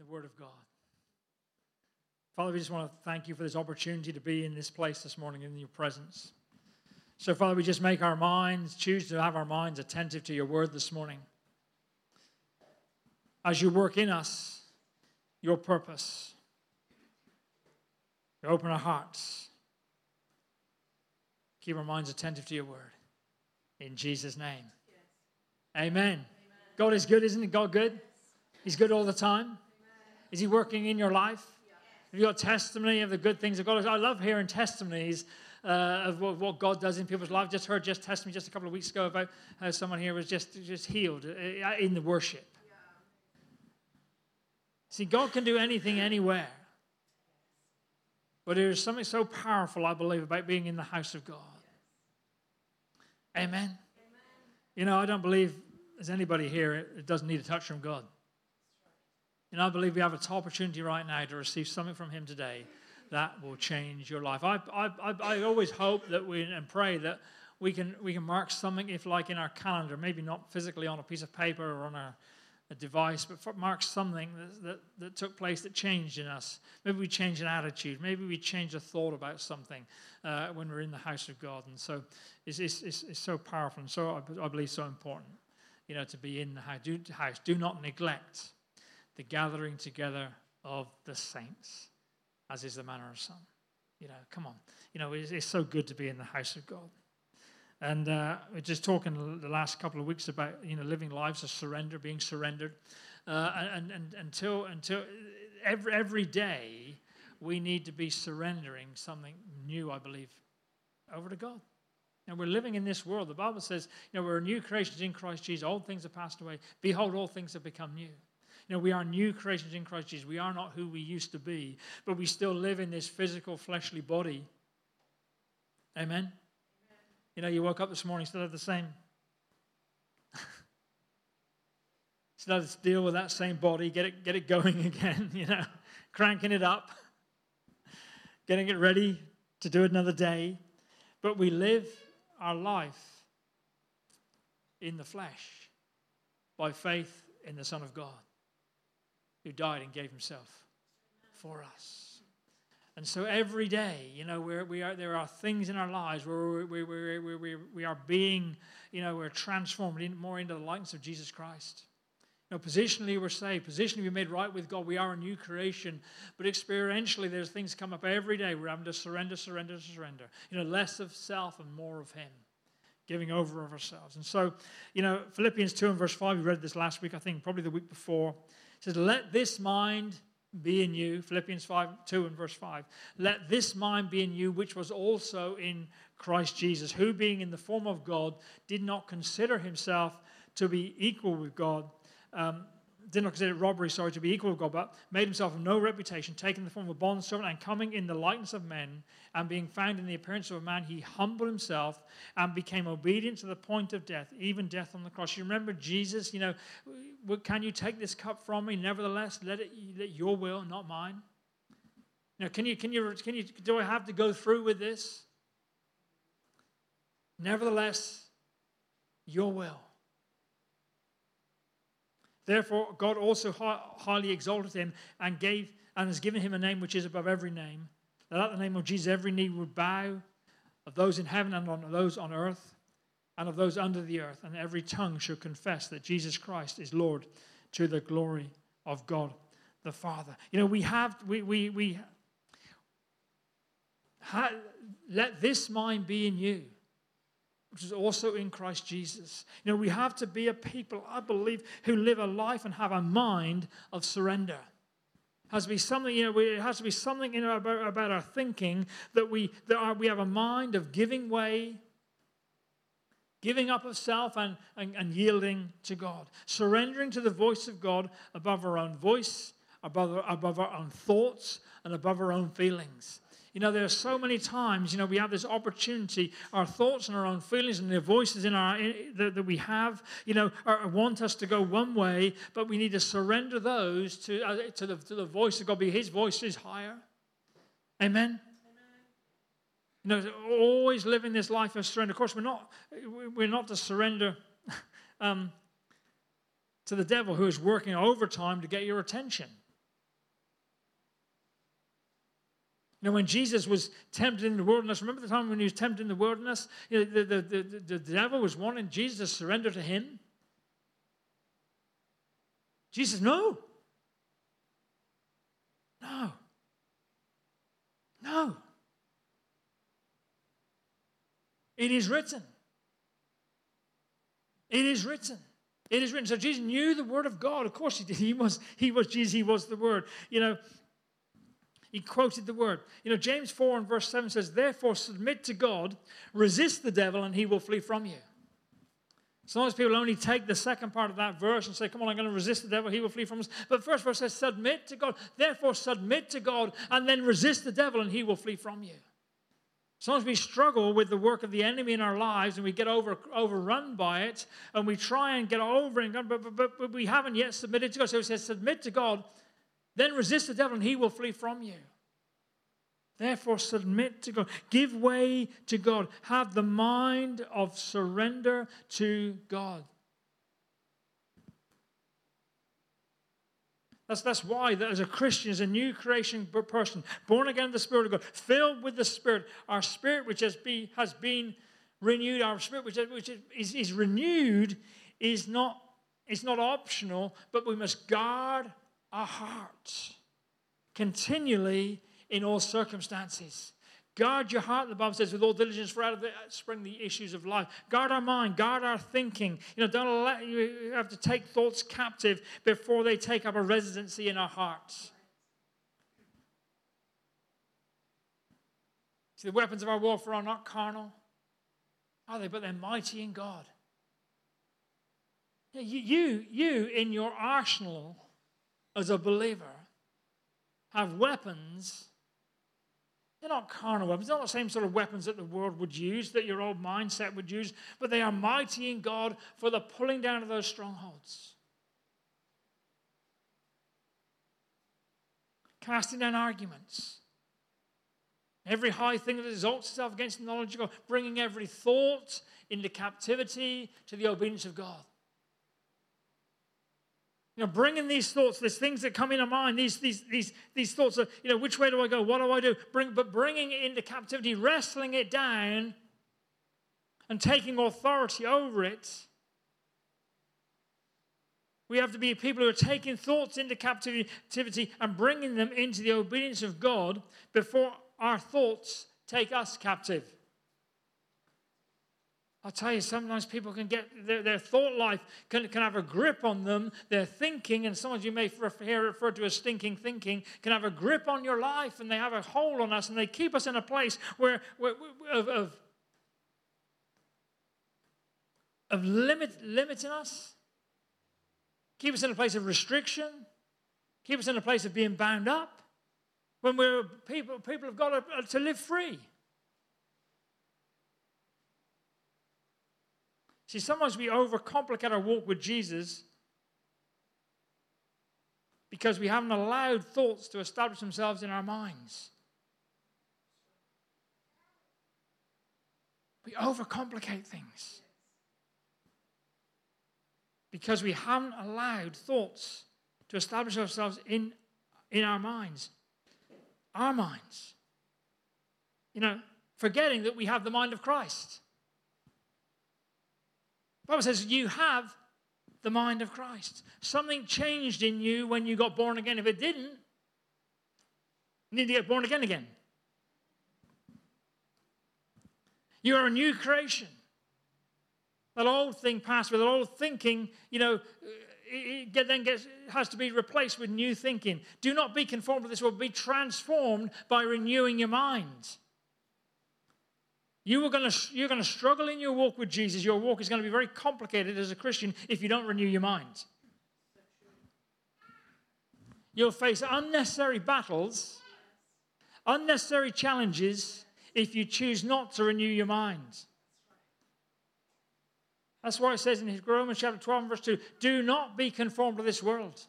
the Word of God. Father, we just want to thank you for this opportunity to be in this place this morning in your presence. So, Father, we just make our minds, choose to have our minds attentive to your word this morning. As you work in us, your purpose, you open our hearts, keep our minds attentive to your word. In Jesus' name. Yes. Amen. Amen. God is good, isn't he? God good? He's good all the time. Is he working in your life? Have you got testimony of the good things of God? I love hearing testimonies uh, of what, what, God does in people's lives. Just heard just testimony just a couple of weeks ago about how someone here was just, just healed uh, in the worship. See, God can do anything anywhere. But there is something so powerful, I believe, about being in the house of God. Amen. Amen. You know, I don't believe there's anybody here that doesn't need a touch from God. And I believe we have a top opportunity right now to receive something from Him today that will change your life. I, I, I, always hope that we and pray that we can, we can mark something, if like in our calendar, maybe not physically on a piece of paper or on a, a device, but mark something that, that, that, took place that changed in us. Maybe we change an attitude. Maybe we change a thought about something uh, when we're in the house of God. And so it's, it's, it's, it's so powerful and so, I, I believe, so important, you know, to be in the house. Do, house. Do not neglect the gathering together of the saints, as is the manner of some. You know, come on. You know, it's, it's so good to be in the house of God. And uh, we're just talking the last couple of weeks about you know living lives of surrender, being surrendered, uh, and, and until until every every day we need to be surrendering something new. I believe over to God. And we're living in this world. The Bible says, you know, we're a new creations in Christ Jesus. Old things have passed away. Behold, all things have become new. You know, we are new creations in Christ Jesus. We are not who we used to be, but we still live in this physical, fleshly body. Amen? Amen. You know, you woke up this morning, still have the same. still have to deal with that same body, get it, get it going again, you know, cranking it up, getting it ready to do it another day. But we live our life in the flesh by faith in the Son of God who died and gave himself for us. And so every day, you know, we're, we are, there are things in our lives where we, we, we, we, we are being, you know, we're transformed in, more into the likeness of Jesus Christ. You know, positionally we're saved. Positionally we're made right with God. We are a new creation. But experientially, there's things come up every day. We're having to surrender, surrender, surrender. You know, less of self and more of Him. Giving over of ourselves. And so, you know, Philippians 2 and verse 5, we read this last week, I think, probably the week before says, Let this mind be in you, Philippians 5, 2 and verse 5. Let this mind be in you, which was also in Christ Jesus, who being in the form of God, did not consider himself to be equal with God. Um, did not consider robbery, sorry, to be equal with God, but made himself of no reputation, taking the form of a bond servant, and coming in the likeness of men, and being found in the appearance of a man, he humbled himself and became obedient to the point of death, even death on the cross. You remember Jesus, you know, can you take this cup from me? Nevertheless, let it let your will, not mine. Now, can you, can you, can you, do I have to go through with this? Nevertheless, your will. Therefore, God also highly exalted him and gave and has given him a name which is above every name. That at the name of Jesus every knee would bow of those in heaven and on those on earth and of those under the earth, and every tongue should confess that Jesus Christ is Lord to the glory of God the Father. You know, we have we we we ha, let this mind be in you which is also in Christ Jesus. You know, we have to be a people, I believe, who live a life and have a mind of surrender. It has to be something, you know, it has to be something you know, about, about our thinking that we that are, we have a mind of giving way, giving up of self and, and, and yielding to God, surrendering to the voice of God above our own voice, above, above our own thoughts, and above our own feelings. You know, there are so many times, you know, we have this opportunity, our thoughts and our own feelings and the voices in our in, that, that, we have, you know, are, want us to go one way, but we need to surrender those to, uh, to, the, to the voice of God, because His voice is higher. Amen? You know, always living this life of surrender. Of course, we're not, we're not to surrender um, to the devil who is working overtime to get your attention. You know, when Jesus was tempted in the wilderness, remember the time when he was tempted in the wilderness? You know, the, the, the, the devil was wanting Jesus to surrender to him. Jesus, no. No. No. It is written. It is written. It is written. So Jesus knew the word of God. Of course he did. He was, he was Jesus, he was the word. You know, he quoted the word. You know, James 4 and verse 7 says, Therefore submit to God, resist the devil, and he will flee from you. Sometimes people only take the second part of that verse and say, Come on, I'm going to resist the devil, he will flee from us. But first verse says, Submit to God. Therefore, submit to God and then resist the devil, and he will flee from you. Sometimes we struggle with the work of the enemy in our lives and we get over, overrun by it and we try and get over it, but, but, but we haven't yet submitted to God. So he says, Submit to God, then resist the devil, and he will flee from you. Therefore, submit to God. Give way to God. Have the mind of surrender to God. That's, that's why, that as a Christian, as a new creation person, born again of the Spirit of God, filled with the Spirit, our spirit, which has, be, has been renewed, our spirit, which, which is, is renewed, is not, is not optional, but we must guard our hearts continually in all circumstances. Guard your heart, the Bible says, with all diligence, for out of it spring the issues of life. Guard our mind, guard our thinking. You know, don't let you have to take thoughts captive before they take up a residency in our hearts. See, the weapons of our warfare are not carnal, are they? But they're mighty in God. You, you, you in your arsenal as a believer have weapons they're not carnal weapons. They're not the same sort of weapons that the world would use, that your old mindset would use, but they are mighty in God for the pulling down of those strongholds. Casting down arguments. Every high thing that exalts itself against the knowledge of God, bringing every thought into captivity to the obedience of God. You know, bringing these thoughts, these things that come into mind, these, these, these, these thoughts of, you know, which way do I go? What do I do? Bring, but bringing it into captivity, wrestling it down, and taking authority over it. We have to be people who are taking thoughts into captivity and bringing them into the obedience of God before our thoughts take us captive. I'll tell you, sometimes people can get their, their thought life can, can have a grip on them. Their thinking, and some of you may hear referred to as stinking thinking, can have a grip on your life and they have a hold on us and they keep us in a place where, where of, of, of limit, limiting us, keep us in a place of restriction, keep us in a place of being bound up when we're people, people have got to, to live free. See, sometimes we overcomplicate our walk with Jesus because we haven't allowed thoughts to establish themselves in our minds. We overcomplicate things because we haven't allowed thoughts to establish themselves in, in our minds. Our minds. You know, forgetting that we have the mind of Christ. Bible says you have the mind of Christ. Something changed in you when you got born again. If it didn't, you need to get born again again. You are a new creation. That old thing passed with that old thinking, you know, it then gets, has to be replaced with new thinking. Do not be conformed to this world, be transformed by renewing your mind. You are going to, you're going to struggle in your walk with Jesus. Your walk is going to be very complicated as a Christian if you don't renew your mind. You'll face unnecessary battles, unnecessary challenges if you choose not to renew your mind. That's why it says in Romans chapter 12, verse 2 do not be conformed to this world.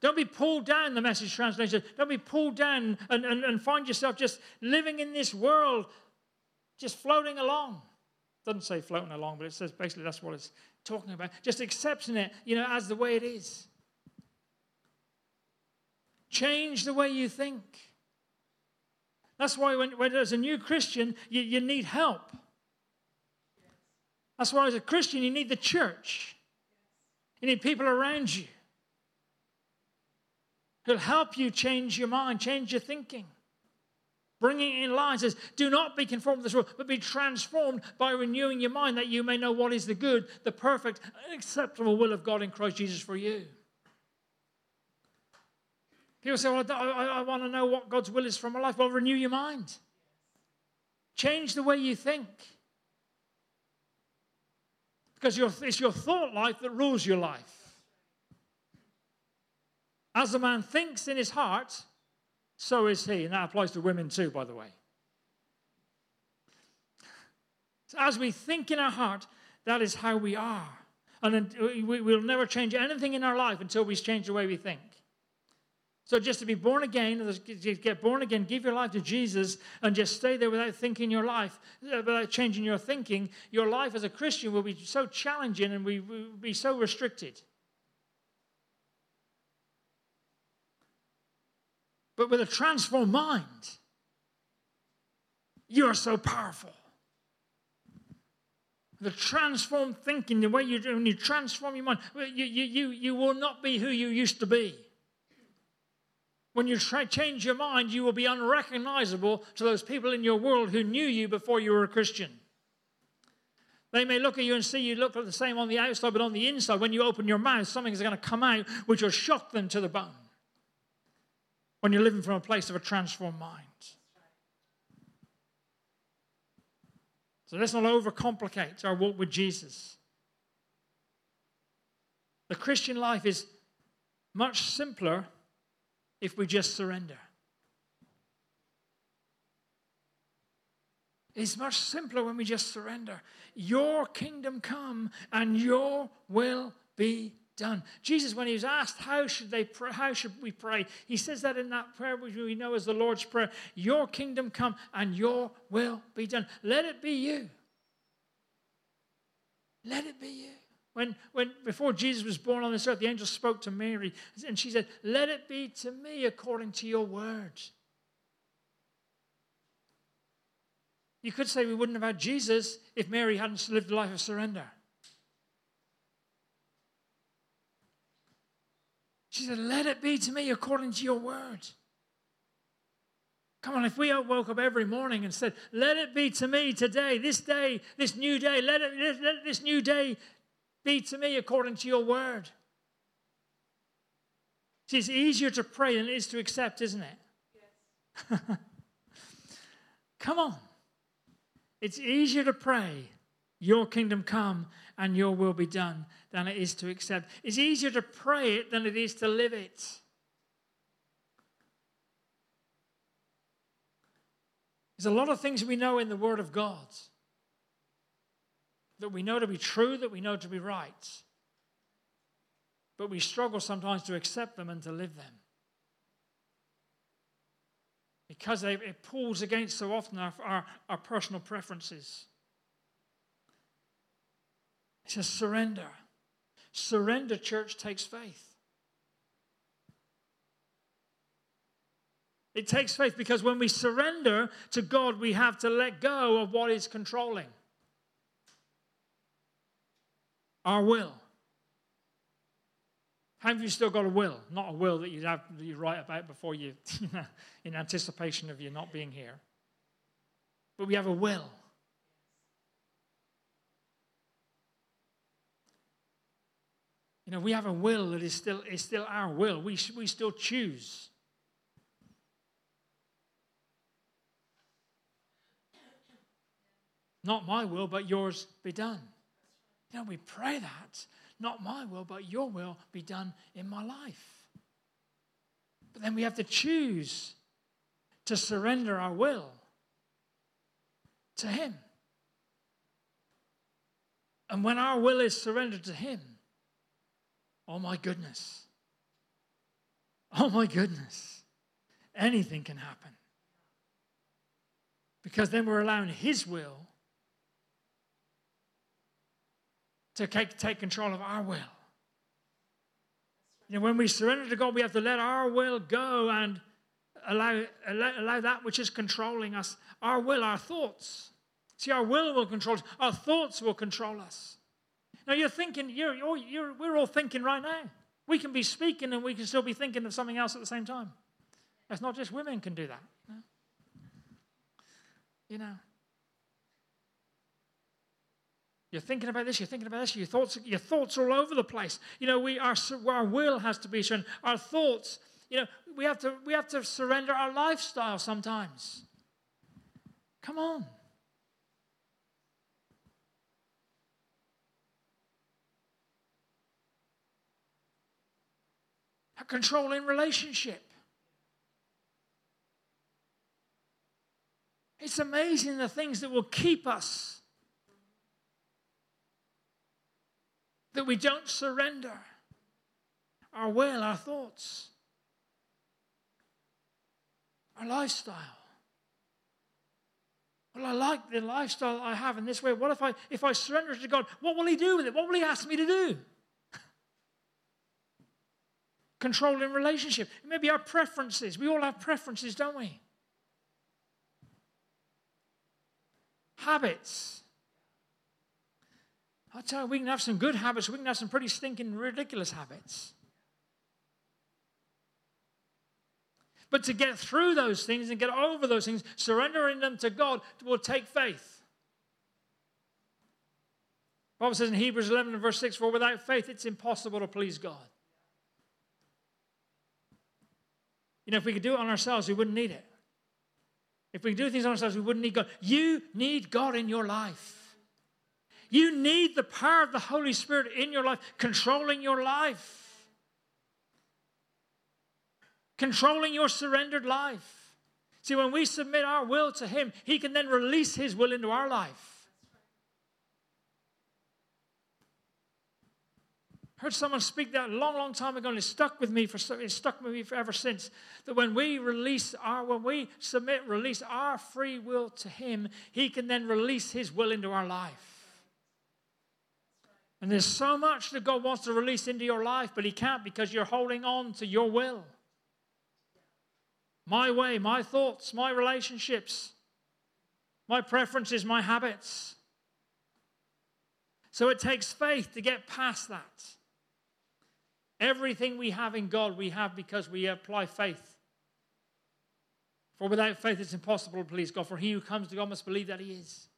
Don't be pulled down, the message translation. Don't be pulled down and, and, and find yourself just living in this world, just floating along. Doesn't say floating along, but it says basically that's what it's talking about. Just accepting it, you know, as the way it is. Change the way you think. That's why when, when as a new Christian, you, you need help. That's why as a Christian, you need the church. You need people around you who'll help you change your mind, change your thinking. Bringing in line says, Do not be conformed to this world, but be transformed by renewing your mind that you may know what is the good, the perfect, acceptable will of God in Christ Jesus for you. People say, Well, I, I, I want to know what God's will is for my life. Well, renew your mind, change the way you think. Because it's your thought life that rules your life. As a man thinks in his heart, so is he. And that applies to women too, by the way. So as we think in our heart, that is how we are. And we will never change anything in our life until we change the way we think. So just to be born again, get born again, give your life to Jesus, and just stay there without thinking your life, uh, without changing your thinking, your life as a Christian will be so challenging and we will be so restricted. But with a transformed mind, you are so powerful. The transformed thinking, the way you when you transform your mind, you, you, you, you will not be who you used to be. When you try, change your mind, you will be unrecognizable to those people in your world who knew you before you were a Christian. They may look at you and see you look the same on the outside, but on the inside, when you open your mouth, something is going to come out which will shock them to the bone when you're living from a place of a transformed mind. So let's not overcomplicate our walk with Jesus. The Christian life is much simpler if we just surrender. It's much simpler when we just surrender. Your kingdom come and your will be done. Jesus, when he was asked how should they pray, how should we pray, he says that in that prayer which we know as the Lord's Prayer, Your kingdom come and your will be done. Let it be you. Let it be you. When, when before Jesus was born on this earth, the angel spoke to Mary and she said, Let it be to me according to your words. You could say we wouldn't have had Jesus if Mary hadn't lived a life of surrender. She said, Let it be to me according to your word. Come on, if we woke up every morning and said, Let it be to me today, this day, this new day, let, it, let, let this new day be to me according to your word. See, it's easier to pray than it is to accept, isn't it? Yes. come on. It's easier to pray, Your kingdom come and Your will be done, than it is to accept. It's easier to pray it than it is to live it. There's a lot of things we know in the Word of God that we know to be true, that we know to be right. But we struggle sometimes to accept them and to live them. Because it pulls against so often our, our, our personal preferences. A surrender. Surrender, church, takes faith. It takes faith because when we surrender to God, we have to let go of what is controlling our will. Have you still got a will? Not a will that you have you write about before you, in anticipation of you not being here. But we have a will. You know, we have a will that is still, is still our will. We, we still choose. Not my will, but yours be done. You know, we pray that. Not my will, but your will be done in my life. But then we have to choose to surrender our will to Him. And when our will is surrendered to Him, Oh my goodness. Oh my goodness. Anything can happen. Because then we're allowing His will to take, take control of our will. You know, when we surrender to God, we have to let our will go and allow, allow, allow that which is controlling us, our will, our thoughts. See, our will will control us, our thoughts will control us. Now, you're thinking, you're, you're, you're, we're all thinking right now. We can be speaking and we can still be thinking of something else at the same time. It's not just women can do that. You know. You know. You're thinking about this, you're thinking about this, your thoughts, your thoughts are all over the place. You know, we our, our will has to be shown. Our thoughts, you know, we have to we have to surrender our lifestyle sometimes. Come on. Controlling relationship. It's amazing the things that will keep us that we don't surrender our will, our thoughts, our lifestyle. Well, I like the lifestyle I have in this way. What if I if I surrender to God? What will He do with it? What will He ask me to do? Controlling relationship. Maybe our preferences. We all have preferences, don't we? Habits. I tell you, we can have some good habits, we can have some pretty stinking, ridiculous habits. But to get through those things and get over those things, surrendering them to God will take faith. The Bible says in Hebrews 11 and verse 6 For without faith, it's impossible to please God. You know, if we could do it on ourselves, we wouldn't need it. If we could do things on ourselves, we wouldn't need God. You need God in your life. You need the power of the Holy Spirit in your life, controlling your life, controlling your surrendered life. See, when we submit our will to Him, He can then release His will into our life. Heard someone speak that a long, long time ago, and it stuck with me for it's stuck with me ever since. That when we release our, when we submit, release our free will to Him, He can then release His will into our life. And there's so much that God wants to release into your life, but He can't because you're holding on to your will. My way, my thoughts, my relationships, my preferences, my habits. So it takes faith to get past that. Everything we have in God, we have because we apply faith. For without faith, it's impossible to please God. For he who comes to God must believe that He is,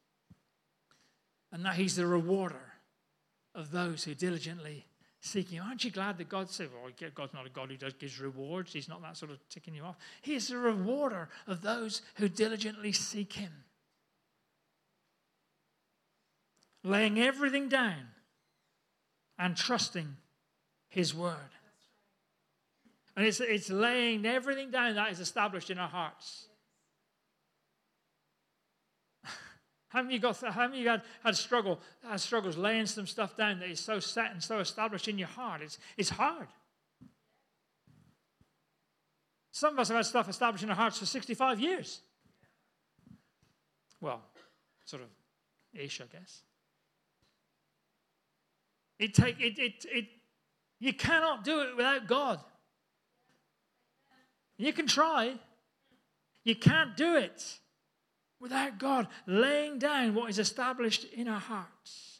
and that He's the rewarder of those who diligently seek Him. Aren't you glad that God said, well, God's not a God who does, gives rewards. He's not that sort of ticking you off. He is the rewarder of those who diligently seek Him. Laying everything down and trusting His Word. And it's, it's laying everything down that is established in our hearts. Haven't you got? Haven't you had, had struggle, had struggles laying some stuff down that is so set and so established in your heart? It's it's hard. Some of us have had stuff established in our hearts for 65 years. Well, sort of ish, I guess. It take it it it you cannot do it without God. You can try. You can't do it without God laying down what is established in our hearts.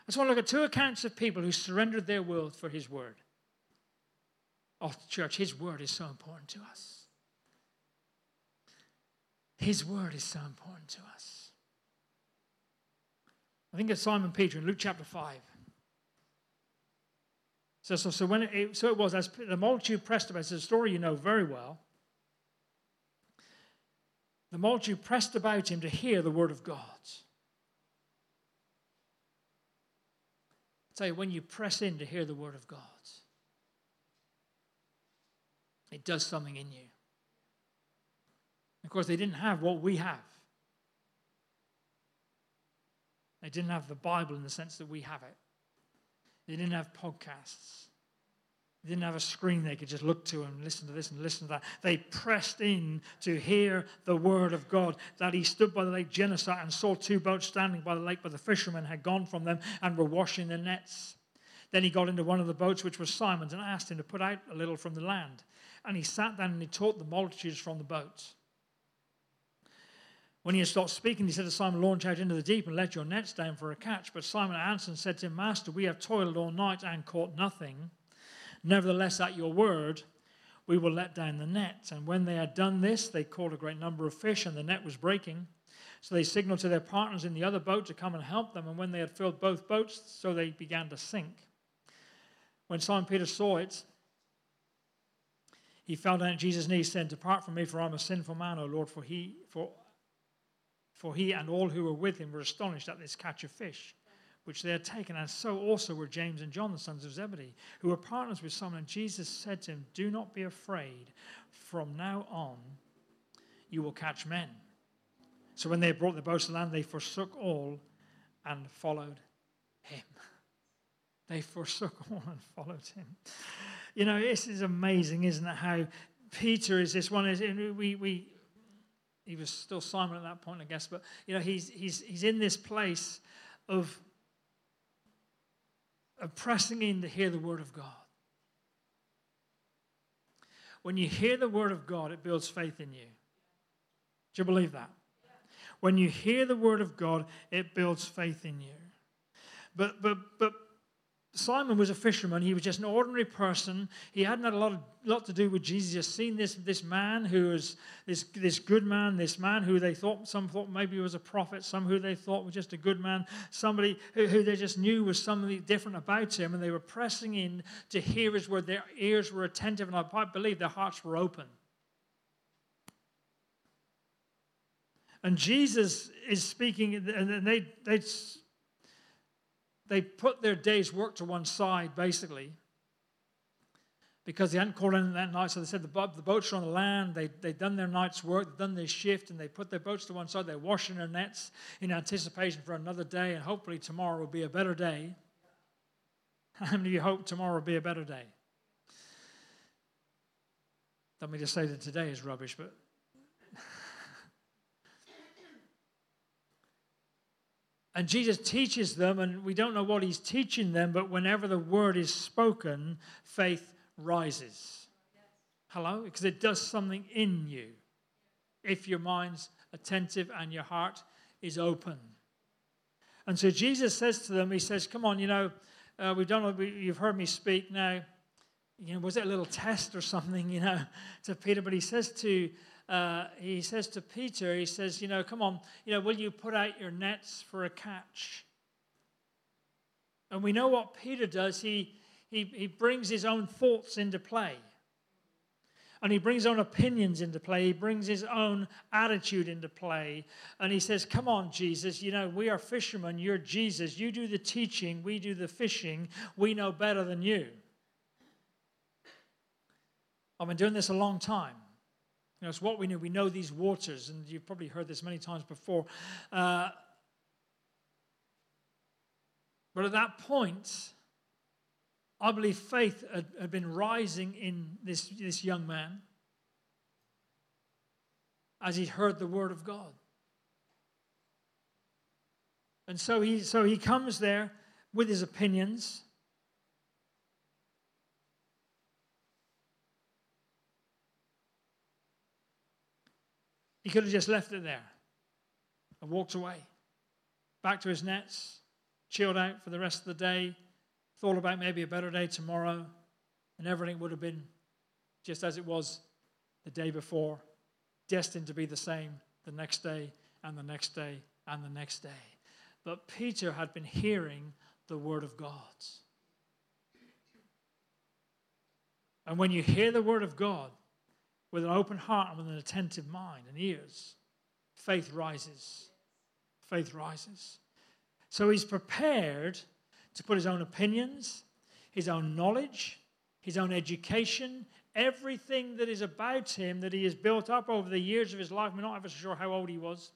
I just want to look at two accounts of people who surrendered their world for His word. Oh, church, His word is so important to us. His word is so important to us. I think it's Simon Peter in Luke chapter 5. So, so, so, when it, so it was, as the multitude pressed about, it's a story you know very well. The multitude pressed about him to hear the word of God. I tell you, when you press in to hear the word of God, it does something in you. Of course, they didn't have what we have. They didn't have the Bible in the sense that we have it. They didn't have podcasts. They didn't have a screen they could just look to and listen to this and listen to that. They pressed in to hear the word of God. That he stood by the lake Gennesaret and saw two boats standing by the lake, but the fishermen had gone from them and were washing their nets. Then he got into one of the boats, which was Simon's, and asked him to put out a little from the land. And he sat down and he taught the multitudes from the boats. When he had stopped speaking, he said to Simon, Launch out into the deep and let your nets down for a catch. But Simon answered and said to him, Master, we have toiled all night and caught nothing. Nevertheless, at your word, we will let down the net. And when they had done this, they caught a great number of fish, and the net was breaking. So they signaled to their partners in the other boat to come and help them. And when they had filled both boats, so they began to sink. When Simon Peter saw it, he fell down at Jesus' knees, saying, Depart from me, for I'm a sinful man, O Lord, for he, for, for he and all who were with him were astonished at this catch of fish which they had taken, and so also were James and John, the sons of Zebedee, who were partners with Simon. And Jesus said to him, Do not be afraid. From now on, you will catch men. So when they had brought the boats to land, they forsook all and followed him. They forsook all and followed him. You know, this is amazing, isn't it? How Peter is this one. Is we we he was still Simon at that point, I guess, but you know, he's he's he's in this place of of pressing in to hear the Word of God. When you hear the Word of God, it builds faith in you. Do you believe that? When you hear the Word of God, it builds faith in you. But, but, but Simon was a fisherman. He was just an ordinary person. He hadn't had a lot, of, lot to do with Jesus. He just seen this, this man who was this, this good man, this man who they thought, some thought maybe was a prophet, some who they thought was just a good man, somebody who, who they just knew was something different about him. And they were pressing in to hear his word. Their ears were attentive, and I believe their hearts were open. And Jesus is speaking, and they, they they put their day's work to one side, basically, because they hadn't caught anything that night. So they said the, the boats are on the land. They, they'd done their night's work, they'd done their shift, and they put their boats to one side. They're washing their nets in anticipation for another day, and hopefully tomorrow will be a better day. How many of you hope tomorrow will be a better day? Don't mean to say that today is rubbish, but And Jesus teaches them, and we don't know what he's teaching them, but whenever the word is spoken, faith rises. Hello? Because it does something in you if your mind's attentive and your heart is open. And so Jesus says to them, He says, Come on, you know, uh, we've done, you've heard me speak now. You know, was it a little test or something, you know, to Peter? But he says to uh, he says to Peter, he says, you know, come on, you know, will you put out your nets for a catch? And we know what Peter does. He, he, he brings his own thoughts into play. And he brings his own opinions into play. He brings his own attitude into play. And he says, Come on, Jesus, you know, we are fishermen. You're Jesus. You do the teaching. We do the fishing. We know better than you. I've been doing this a long time know, it's what we know. We know these waters, and you've probably heard this many times before. Uh, but at that point, I believe faith had, had been rising in this, this young man as he heard the word of God. And so he, so he comes there with his opinions. He could have just left it there and walked away. Back to his nets, chilled out for the rest of the day, thought about maybe a better day tomorrow, and everything would have been just as it was the day before, destined to be the same the next day and the next day and the next day. But Peter had been hearing the word of God. And when you hear the word of God, with an open heart and with an attentive mind and ears, faith rises. Faith rises. So he's prepared to put his own opinions, his own knowledge, his own education, everything that is about him that he has built up over the years of his life. We're not ever sure how old he was.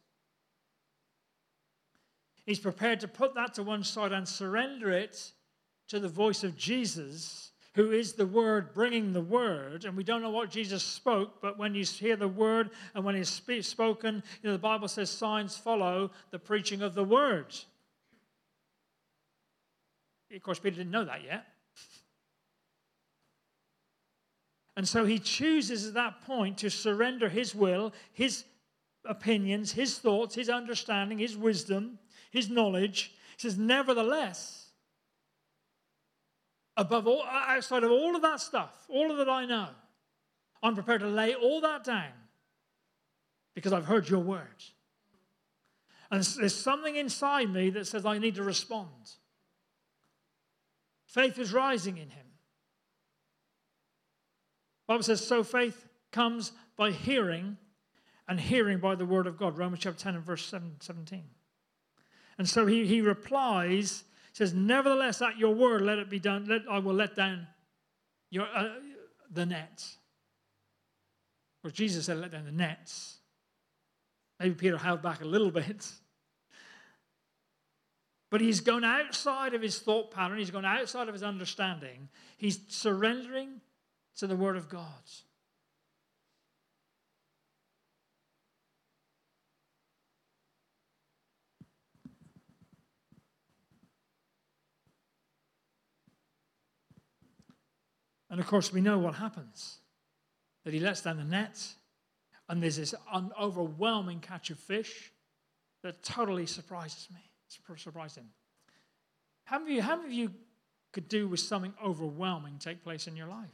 He's prepared to put that to one side and surrender it to the voice of Jesus who is the Word bringing the Word. And we don't know what Jesus spoke, but when you hear the Word and when it's spoken, you know, the Bible says signs follow the preaching of the Word. Of course, Peter didn't know that yet. And so he chooses at that point to surrender his will, his opinions, his thoughts, his understanding, his wisdom, his knowledge. He says, Nevertheless, above all, outside of all of that stuff, all of that I know, I'm prepared to lay all that down because I've heard your words. And there's something inside me that says I need to respond. Faith is rising in him. Bible says, so faith comes by hearing, and hearing by the word of God. Romans chapter 10 and verse 7, 17. And so he, he replies, says, Nevertheless, at your word, let it be done. Let, I will let down your, uh, the nets. Or Jesus said, let down the nets. Maybe Peter held back a little bit. But he's gone outside of his thought pattern, he's gone outside of his understanding. He's surrendering to the Word of God. And of course, we know what happens that he lets down the net, and there's this overwhelming catch of fish that totally surprises me, surprised him. How many, how many of you could do with something overwhelming take place in your life?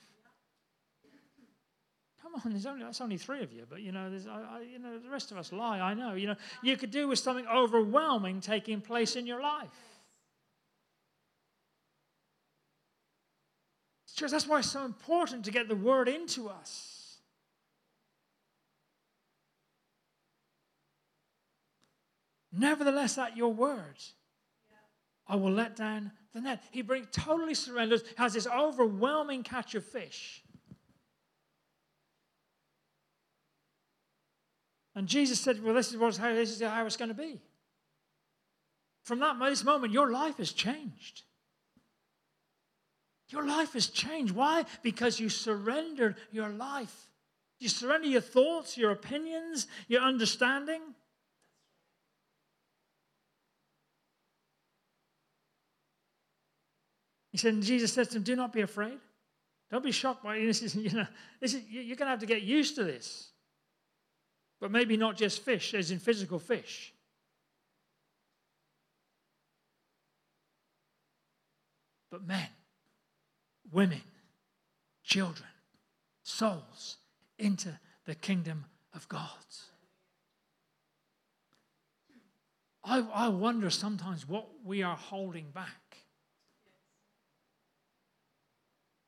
Come on, there's only, that's only three of you, but you know, I, I, you know, the rest of us lie, I know. You know, you could do with something overwhelming taking place in your life. Church, that's why it's so important to get the word into us. Nevertheless, at your word, I will let down the net. He brings totally surrenders, has this overwhelming catch of fish. And Jesus said, Well, this is, how, this is how it's going to be. From that this moment, your life has changed. Your life has changed. Why? Because you surrendered your life. You surrender your thoughts, your opinions, your understanding. He said, Jesus says to him, Do not be afraid. Don't be shocked by this. Is, you know, this is, you're going to have to get used to this. But maybe not just fish, as in physical fish. But men women, children, souls into the kingdom of God. I, I wonder sometimes what we are holding back.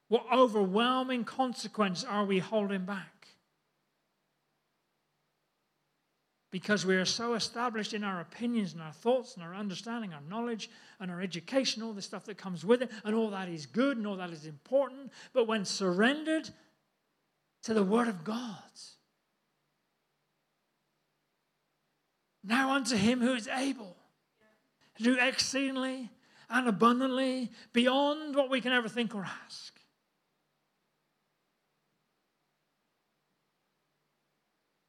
What overwhelming consequence are we holding back? Because we are so established in our opinions and our thoughts and our understanding, our knowledge and our education, all the stuff that comes with it, and all that is good and all that is important. But when surrendered to the Word of God, now unto Him who is able to do exceedingly and abundantly beyond what we can ever think or ask.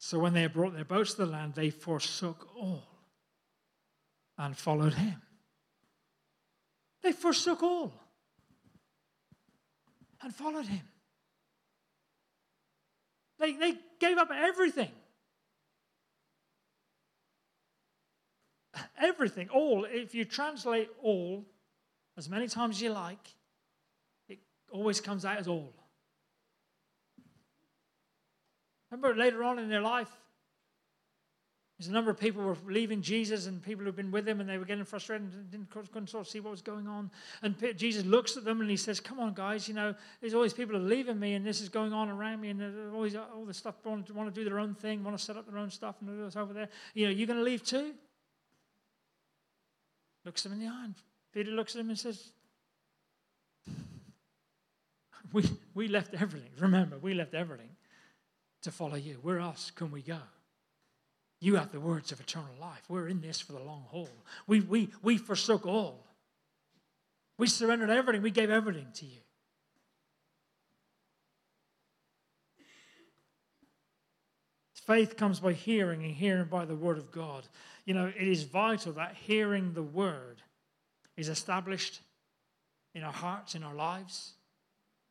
So when they had brought their boats to the land, they forsook all and followed him. They forsook all and followed him. They, they gave up everything. Everything, all. If you translate all as many times as you like, it always comes out as all. Remember later on in their life, there's a number of people were leaving Jesus and people who've been with him and they were getting frustrated and didn't, couldn't sort of see what was going on. And Jesus looks at them and he says, Come on, guys, you know, there's all these people are leaving me and this is going on around me and all, these, all this stuff want to, want to do their own thing, want to set up their own stuff and do this over there. You know, you're going to leave too? Looks them in the eye and Peter looks at him and says, we, we left everything. Remember, we left everything to follow you. Where else can we go? You have the words of eternal life. We're in this for the long haul. We, we, we forsook all. We surrendered everything. We gave everything to you. Faith comes by hearing, and hearing by the word of God. You know, it is vital that hearing the word is established in our hearts, in our lives.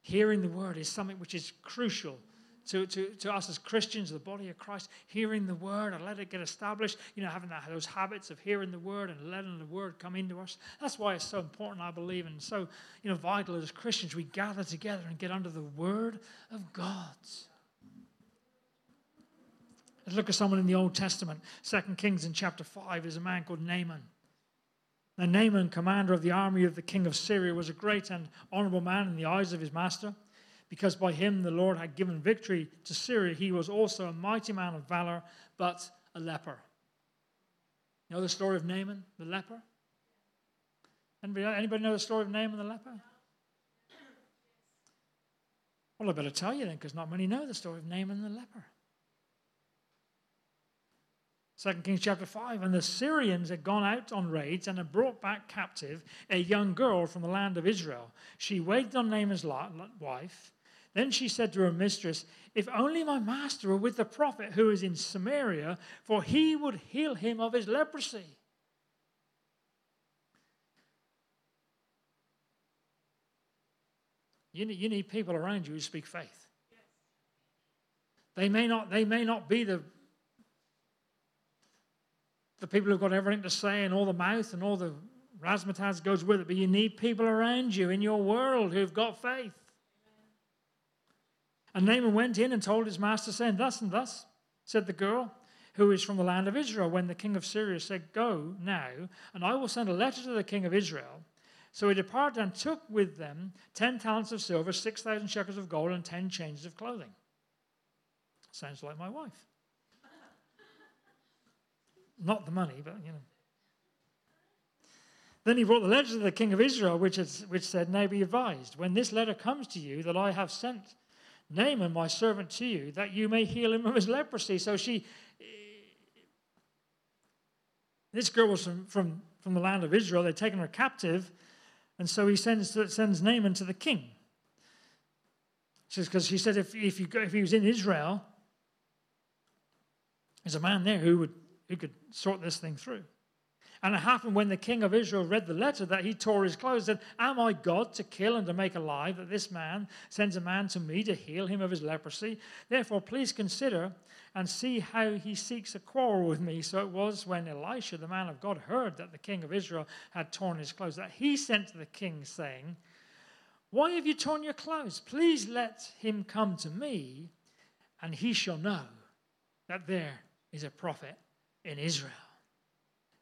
Hearing the word is something which is crucial to, to, to us as Christians, the body of Christ, hearing the word and let it get established, you know, having that, those habits of hearing the word and letting the word come into us. That's why it's so important, I believe, and so, you know, vital as Christians, we gather together and get under the word of God. Let's look at someone in the Old Testament. Second Kings in chapter 5 is a man called Naaman. Now, Naaman, commander of the army of the king of Syria, was a great and honorable man in the eyes of his master because by him the Lord had given victory to Syria. He was also a mighty man of valor, but a leper. You know the story of Naaman, the leper? Anybody, anybody know the story of Naaman the leper? Well, I better tell you then, because not many know the story of Naaman the leper. 2 Kings chapter 5. And the Syrians had gone out on raids and had brought back captive a young girl from the land of Israel. She waited on Naaman's wife then she said to her mistress, If only my master were with the prophet who is in Samaria, for he would heal him of his leprosy. You need, you need people around you who speak faith. They may not, they may not be the, the people who've got everything to say and all the mouth and all the razzmatazz goes with it, but you need people around you in your world who've got faith. And Naaman went in and told his master, saying, Thus and thus said the girl who is from the land of Israel. When the king of Syria said, Go now, and I will send a letter to the king of Israel. So he departed and took with them ten talents of silver, six thousand shekels of gold, and ten changes of clothing. Sounds like my wife. Not the money, but you know. Then he brought the letter to the king of Israel, which, is, which said, Now be advised, when this letter comes to you that I have sent Naaman, my servant, to you, that you may heal him of his leprosy. So she, this girl was from, from, from the land of Israel. They'd taken her captive. And so he sends, sends Naaman to the king. Because he said if, if, you go, if he was in Israel, there's a man there who, would, who could sort this thing through. And it happened when the king of Israel read the letter that he tore his clothes and said, Am I God to kill and to make alive that this man sends a man to me to heal him of his leprosy? Therefore, please consider and see how he seeks a quarrel with me. So it was when Elisha, the man of God, heard that the king of Israel had torn his clothes that he sent to the king, saying, Why have you torn your clothes? Please let him come to me, and he shall know that there is a prophet in Israel.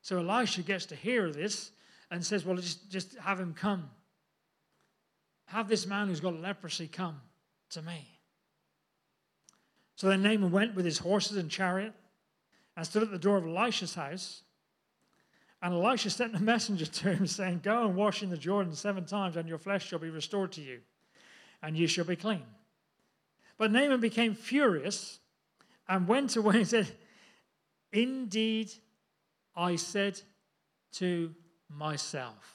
So Elisha gets to hear this and says, Well, just, just have him come. Have this man who's got leprosy come to me. So then Naaman went with his horses and chariot and stood at the door of Elisha's house. And Elisha sent a messenger to him, saying, Go and wash in the Jordan seven times, and your flesh shall be restored to you, and you shall be clean. But Naaman became furious and went away and said, Indeed, I said to myself,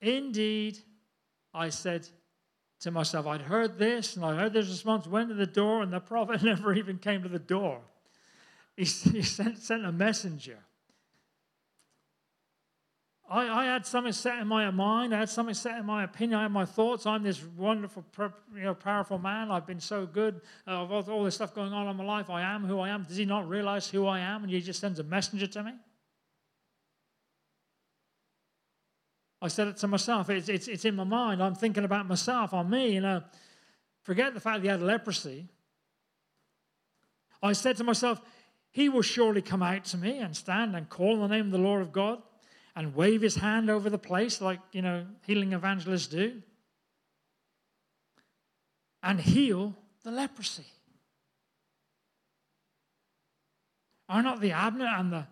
Indeed, I said to myself, I'd heard this and I heard this response, went to the door, and the prophet never even came to the door. He, he sent, sent a messenger. I, I, had something set in my mind. I had something set in my opinion. I had my thoughts. I'm this wonderful, you know, powerful man. I've been so good. Uh, all this stuff going on in my life, I am who I am. Does he not realize who I am? And he just sends a messenger to me. I said it to myself. It's, it's, it's in my mind. I'm thinking about myself, on me. You know, forget the fact that he had leprosy. I said to myself, he will surely come out to me and stand and call in the name of the Lord of God and wave his hand over the place like, you know, healing evangelists do and heal the leprosy. Are not the Abanah and the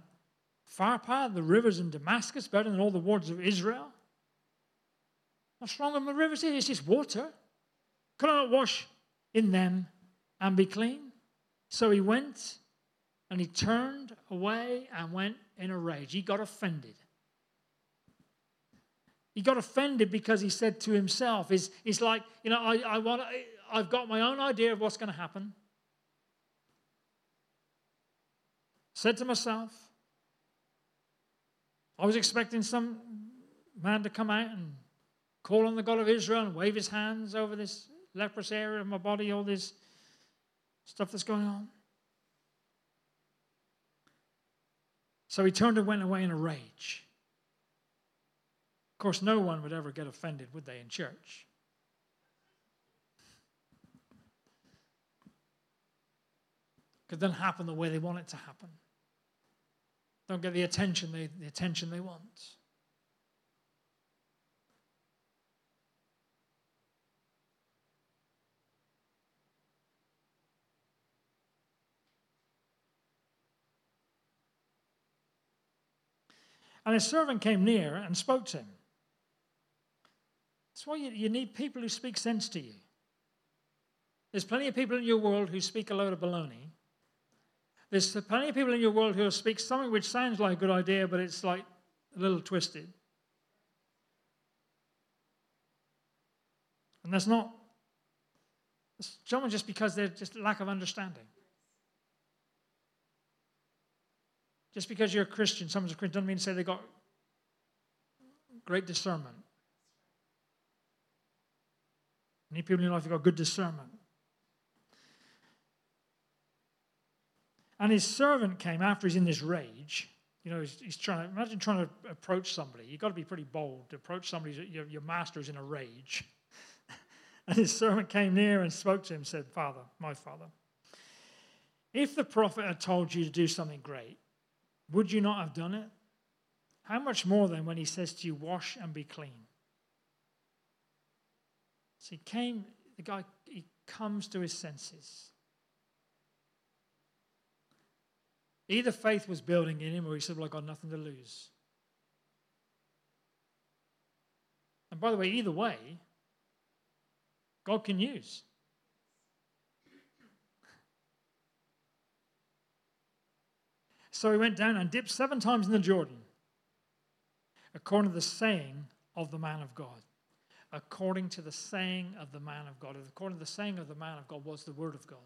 Pharpar, the rivers in Damascus, better than all the waters of Israel? What's wrong with the rivers here? It's just water. Could I not wash in them and be clean? So he went and he turned away and went in a rage. He got offended. He got offended because he said to himself, "Is it's like, you know, I, I want, I've got my own idea of what's going to happen. Said to myself, I was expecting some man to come out and call on the God of Israel and wave his hands over this leprous area of my body, all this stuff that's going on. So he turned and went away in a rage. Of course, no one would ever get offended, would they, in church? It doesn't happen the way they want it to happen. Don't get the attention they, the attention they want. And his servant came near and spoke to him. Why you, you need people who speak sense to you. There's plenty of people in your world who speak a load of baloney. There's plenty of people in your world who speak something which sounds like a good idea, but it's like a little twisted. And that's not someone just because they're just lack of understanding. Just because you're a Christian, someone's a Christian, doesn't mean to say they got great discernment. Many people in your life have got good discernment. And his servant came after he's in this rage. You know, he's, he's trying to imagine trying to approach somebody. You've got to be pretty bold to approach somebody. Your, your master is in a rage. and his servant came near and spoke to him, said, Father, my father, if the prophet had told you to do something great, would you not have done it? How much more then when he says to you, Wash and be clean? So he came, the guy, he comes to his senses. Either faith was building in him or he said, Well, I've got nothing to lose. And by the way, either way, God can use. So he went down and dipped seven times in the Jordan, according to the saying of the man of God. According to the saying of the man of God. According to the saying of the man of God was the word of God.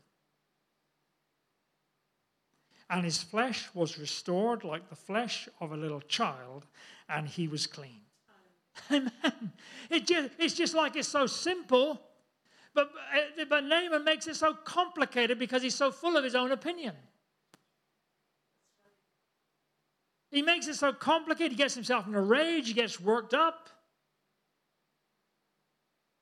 And his flesh was restored like the flesh of a little child, and he was clean. Amen. It just, it's just like it's so simple, but, but Naaman makes it so complicated because he's so full of his own opinion. He makes it so complicated. He gets himself in a rage. He gets worked up.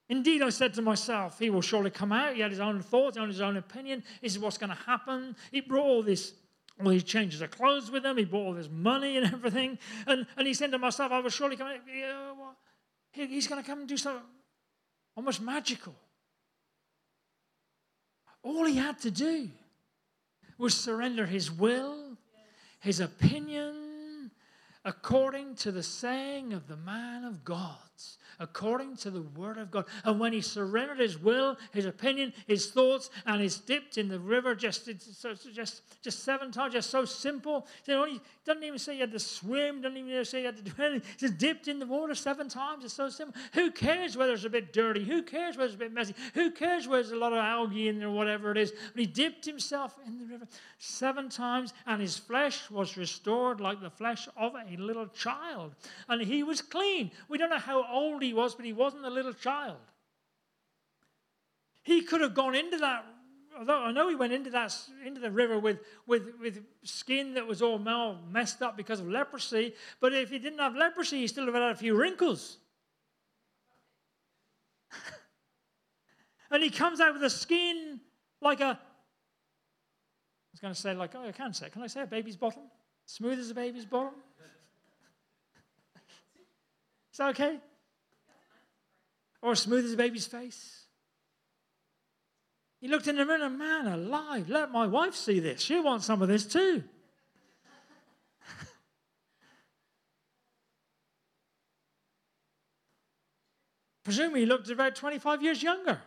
Indeed, I said to myself, he will surely come out. He had his own thoughts, his own opinion. This is what's going to happen. He brought all this, all these changes of clothes with him. He brought all this money and everything. And, and he said to myself, I will surely come out. He's going to come and do something almost magical. All he had to do was surrender his will, his opinion, according to the saying of the man of God according to the word of God. And when he surrendered his will, his opinion, his thoughts, and he's dipped in the river just, just, just seven times, just so simple. He doesn't even say you had to swim, doesn't even say you had to do anything. Just dipped in the water seven times. It's so simple. Who cares whether it's a bit dirty? Who cares whether it's a bit messy? Who cares whether there's a lot of algae in there or whatever it is? But he dipped himself in the river seven times, and his flesh was restored like the flesh of a little child. And he was clean. We don't know how old he was, but he wasn't a little child. He could have gone into that. Although I know he went into that into the river with, with, with skin that was all messed up because of leprosy, but if he didn't have leprosy, he still would have had a few wrinkles. and he comes out with a skin like a. I was going to say like oh I can't say. Can I say a baby's bottom? Smooth as a baby's bottom. Is that okay? Or smooth as a baby's face. He looked in the mirror, man alive, let my wife see this. She wants some of this too. Presumably, he looked about 25 years younger.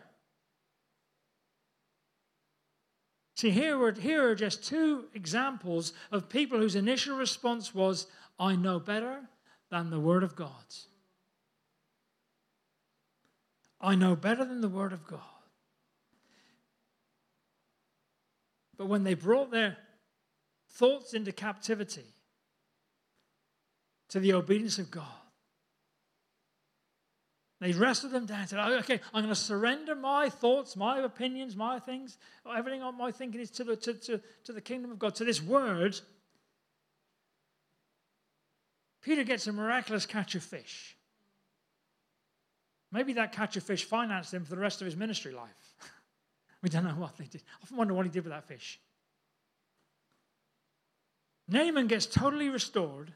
See, here are, here are just two examples of people whose initial response was, I know better than the Word of God. I know better than the Word of God. But when they brought their thoughts into captivity, to the obedience of God. They wrestled them down. and Said, oh, "Okay, I'm going to surrender my thoughts, my opinions, my things, everything on my thinking is to the to, to, to the kingdom of God, to this word." Peter gets a miraculous catch of fish. Maybe that catch of fish financed him for the rest of his ministry life. we don't know what they did. I often wonder what he did with that fish. Naaman gets totally restored.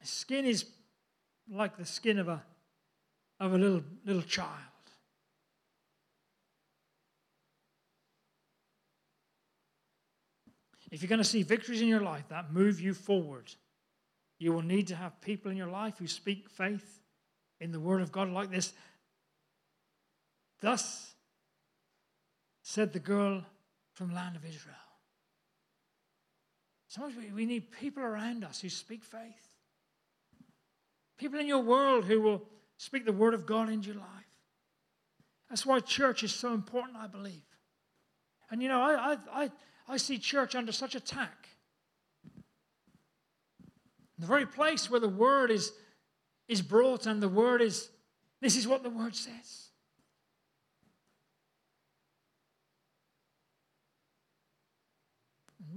His skin is like the skin of a, of a little, little child. If you're going to see victories in your life that move you forward, you will need to have people in your life who speak faith in the Word of God like this. Thus said the girl from land of Israel. Sometimes we need people around us who speak faith. People in your world who will speak the word of God into your life. That's why church is so important, I believe. And you know, I, I, I, I see church under such attack. The very place where the word is, is brought and the word is, this is what the word says.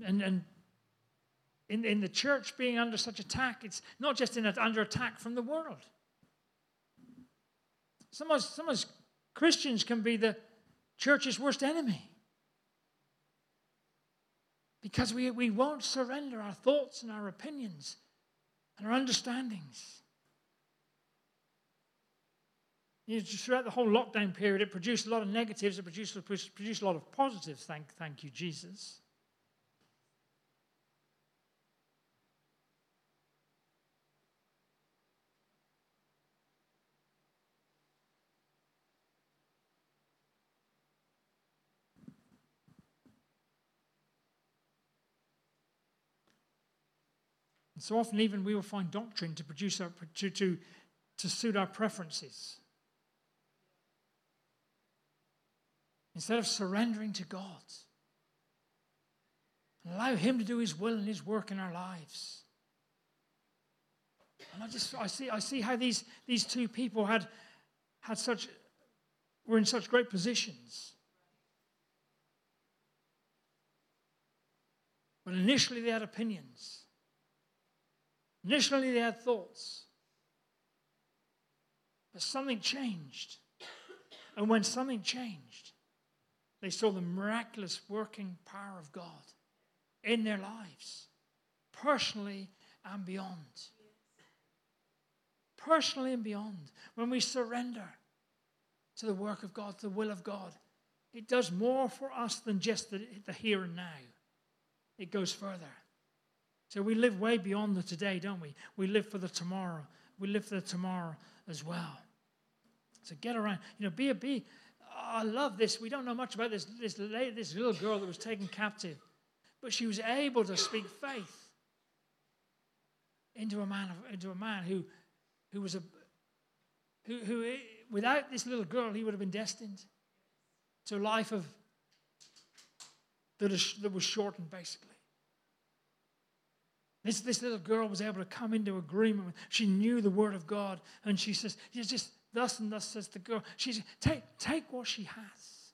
and, and in, in the church being under such attack, it's not just in under attack from the world. Sometimes, sometimes Christians can be the church's worst enemy because we, we won't surrender our thoughts and our opinions and our understandings. You know, throughout the whole lockdown period, it produced a lot of negatives, it produced, produced a lot of positives, thank, thank you, Jesus. So often, even we will find doctrine to produce our, to, to, to suit our preferences. Instead of surrendering to God allow Him to do His will and His work in our lives. And I just I see I see how these, these two people had had such were in such great positions. But initially they had opinions. Initially, they had thoughts. But something changed. And when something changed, they saw the miraculous working power of God in their lives, personally and beyond. Personally and beyond. When we surrender to the work of God, to the will of God, it does more for us than just the, the here and now, it goes further. So we live way beyond the today, don't we? We live for the tomorrow. We live for the tomorrow as well. So get around. You know, be a be. I love this. We don't know much about this this this little girl that was taken captive, but she was able to speak faith into a man into a man who who was a who who eh, without this little girl he would have been destined to a life of that, is, that was shortened basically. This, this little girl was able to come into agreement. With, she knew the word of God. And she says, "It's just thus and thus says the girl. She says, take, take what she has.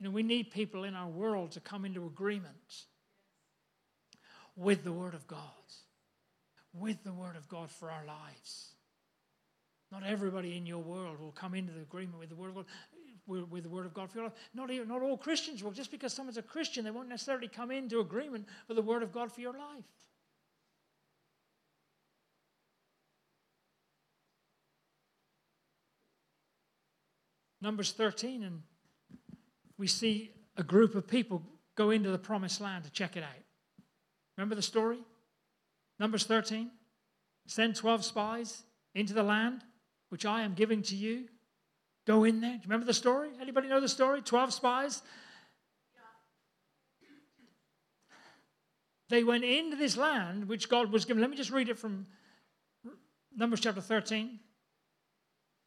You know, we need people in our world to come into agreement with the word of God. With the word of God for our lives. Not everybody in your world will come into the agreement with the word of God with the Word of God for your life. Not, even, not all Christians will. Just because someone's a Christian, they won't necessarily come into agreement with the Word of God for your life. Numbers 13, and we see a group of people go into the promised land to check it out. Remember the story? Numbers 13. Send 12 spies into the land which I am giving to you. Go in there. Do you remember the story? Anybody know the story? 12 spies? They went into this land which God was given. Let me just read it from Numbers chapter 13.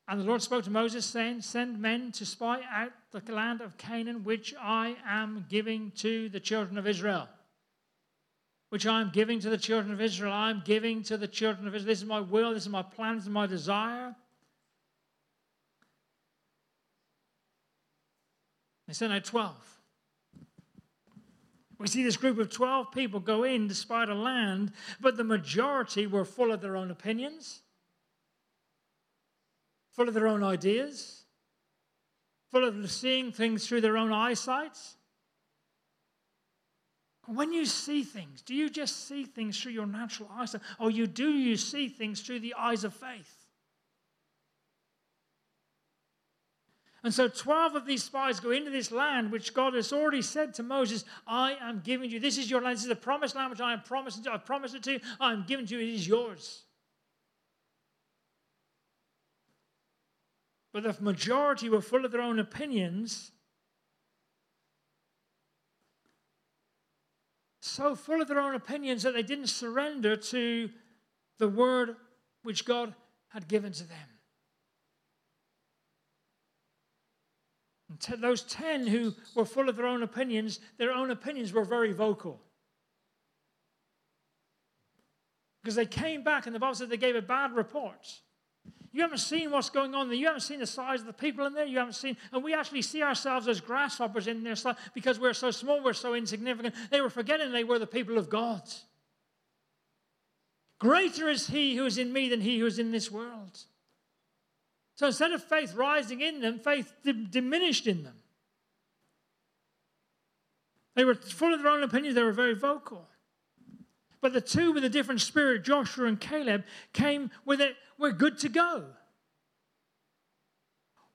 And the Lord spoke to Moses, saying, Send men to spy out the land of Canaan, which I am giving to the children of Israel. which I am giving to the children of Israel. I am giving to the children of Israel. This is my will, this is my plan, this is my desire. They sent out 12. We see this group of 12 people go in despite a land, but the majority were full of their own opinions, full of their own ideas, full of seeing things through their own eyesight. When you see things, do you just see things through your natural eyesight, or you do you see things through the eyes of faith? And so 12 of these spies go into this land which God has already said to Moses, I am giving you. This is your land. This is the promised land which I am promising to. I promised it to you. I am giving to you. It is yours. But the majority were full of their own opinions. So full of their own opinions that they didn't surrender to the word which God had given to them. Those 10 who were full of their own opinions, their own opinions were very vocal. Because they came back and the Bible said they gave a bad report. You haven't seen what's going on there. You haven't seen the size of the people in there. You haven't seen, and we actually see ourselves as grasshoppers in there because we're so small, we're so insignificant. They were forgetting they were the people of God. Greater is He who is in me than He who is in this world. So instead of faith rising in them, faith diminished in them. They were full of their own opinions, they were very vocal. But the two with a different spirit, Joshua and Caleb, came with it, we're good to go.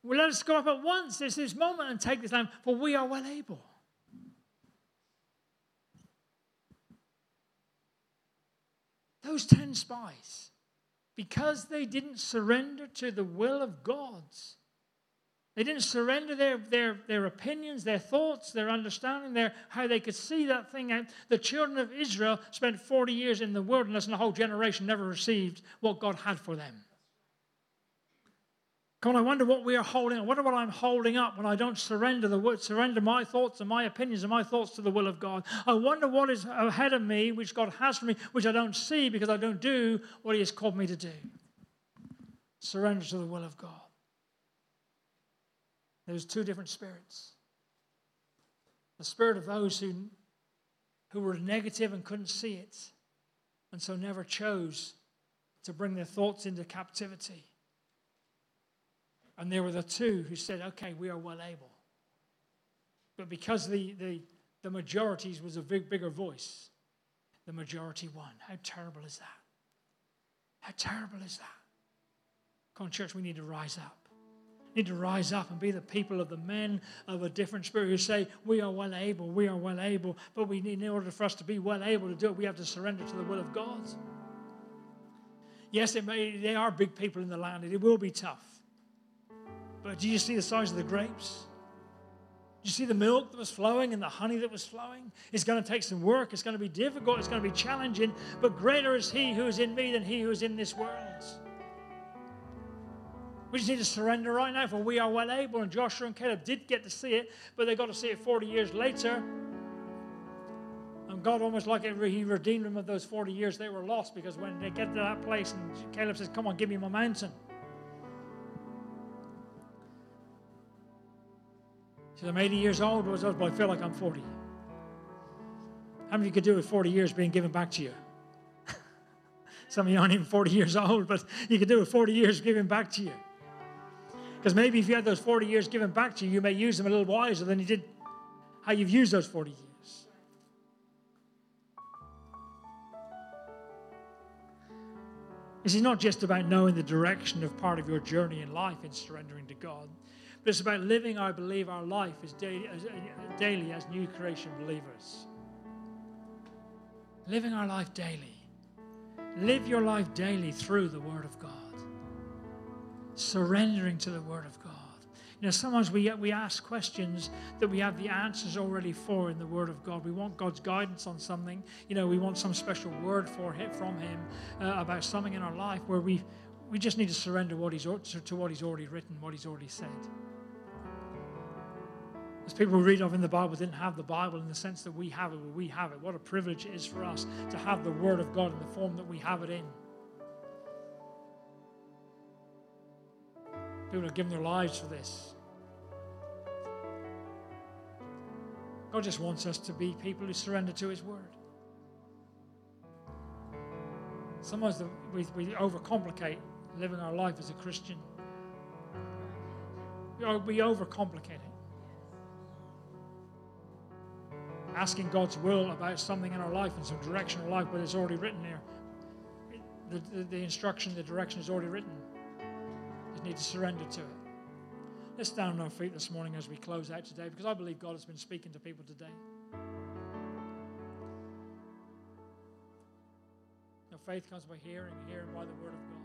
Well, let us go up at once. There's this moment and take this land, for we are well able. Those ten spies because they didn't surrender to the will of God. They didn't surrender their, their, their opinions, their thoughts, their understanding, their, how they could see that thing out. The children of Israel spent 40 years in the wilderness, and a whole generation never received what God had for them. God, I wonder what we are holding. I wonder what I'm holding up when I don't surrender the word, surrender my thoughts and my opinions and my thoughts to the will of God. I wonder what is ahead of me, which God has for me, which I don't see because I don't do what He has called me to do. Surrender to the will of God. There's two different spirits. The spirit of those who, who were negative and couldn't see it, and so never chose to bring their thoughts into captivity and there were the two who said, okay, we are well able. But because the, the, the majorities was a big, bigger voice, the majority won. How terrible is that? How terrible is that? Come on, church, we need to rise up. We need to rise up and be the people of the men of a different spirit who say, We are well able, we are well able, but we need, in order for us to be well able to do it, we have to surrender to the will of God. Yes, it may, they are big people in the land, and it will be tough. But do you see the size of the grapes? Do you see the milk that was flowing and the honey that was flowing? It's going to take some work. It's going to be difficult. It's going to be challenging. But greater is He who is in me than He who is in this world. We just need to surrender right now, for we are well able. And Joshua and Caleb did get to see it, but they got to see it 40 years later. And God almost like He redeemed them of those 40 years they were lost because when they get to that place and Caleb says, Come on, give me my mountain. Says, I'm 80 years old. But I feel like I'm 40. How many you could do with 40 years being given back to you? Some of you aren't even 40 years old, but you could do with 40 years given back to you. Because maybe if you had those 40 years given back to you, you may use them a little wiser than you did how you've used those 40 years. This is not just about knowing the direction of part of your journey in life in surrendering to God. But it's about living, I believe, our life as daily, as, uh, daily as new creation believers. Living our life daily. Live your life daily through the Word of God. Surrendering to the Word of God. You know, sometimes we, we ask questions that we have the answers already for in the Word of God. We want God's guidance on something. You know, we want some special word for him, from Him uh, about something in our life where we, we just need to surrender what he's, to what He's already written, what He's already said. As people read of in the Bible didn't have the Bible in the sense that we have it, we have it. What a privilege it is for us to have the Word of God in the form that we have it in. People have given their lives for this. God just wants us to be people who surrender to His Word. Sometimes we, we overcomplicate living our life as a Christian. We, overcomplicate it. Asking God's will about something in our life and some direction in our life, but it's already written there. The, the, the instruction, the direction is already written. Just need to surrender to it. Let's stand on our feet this morning as we close out today because I believe God has been speaking to people today. Now, faith comes by hearing, hearing by the Word of God.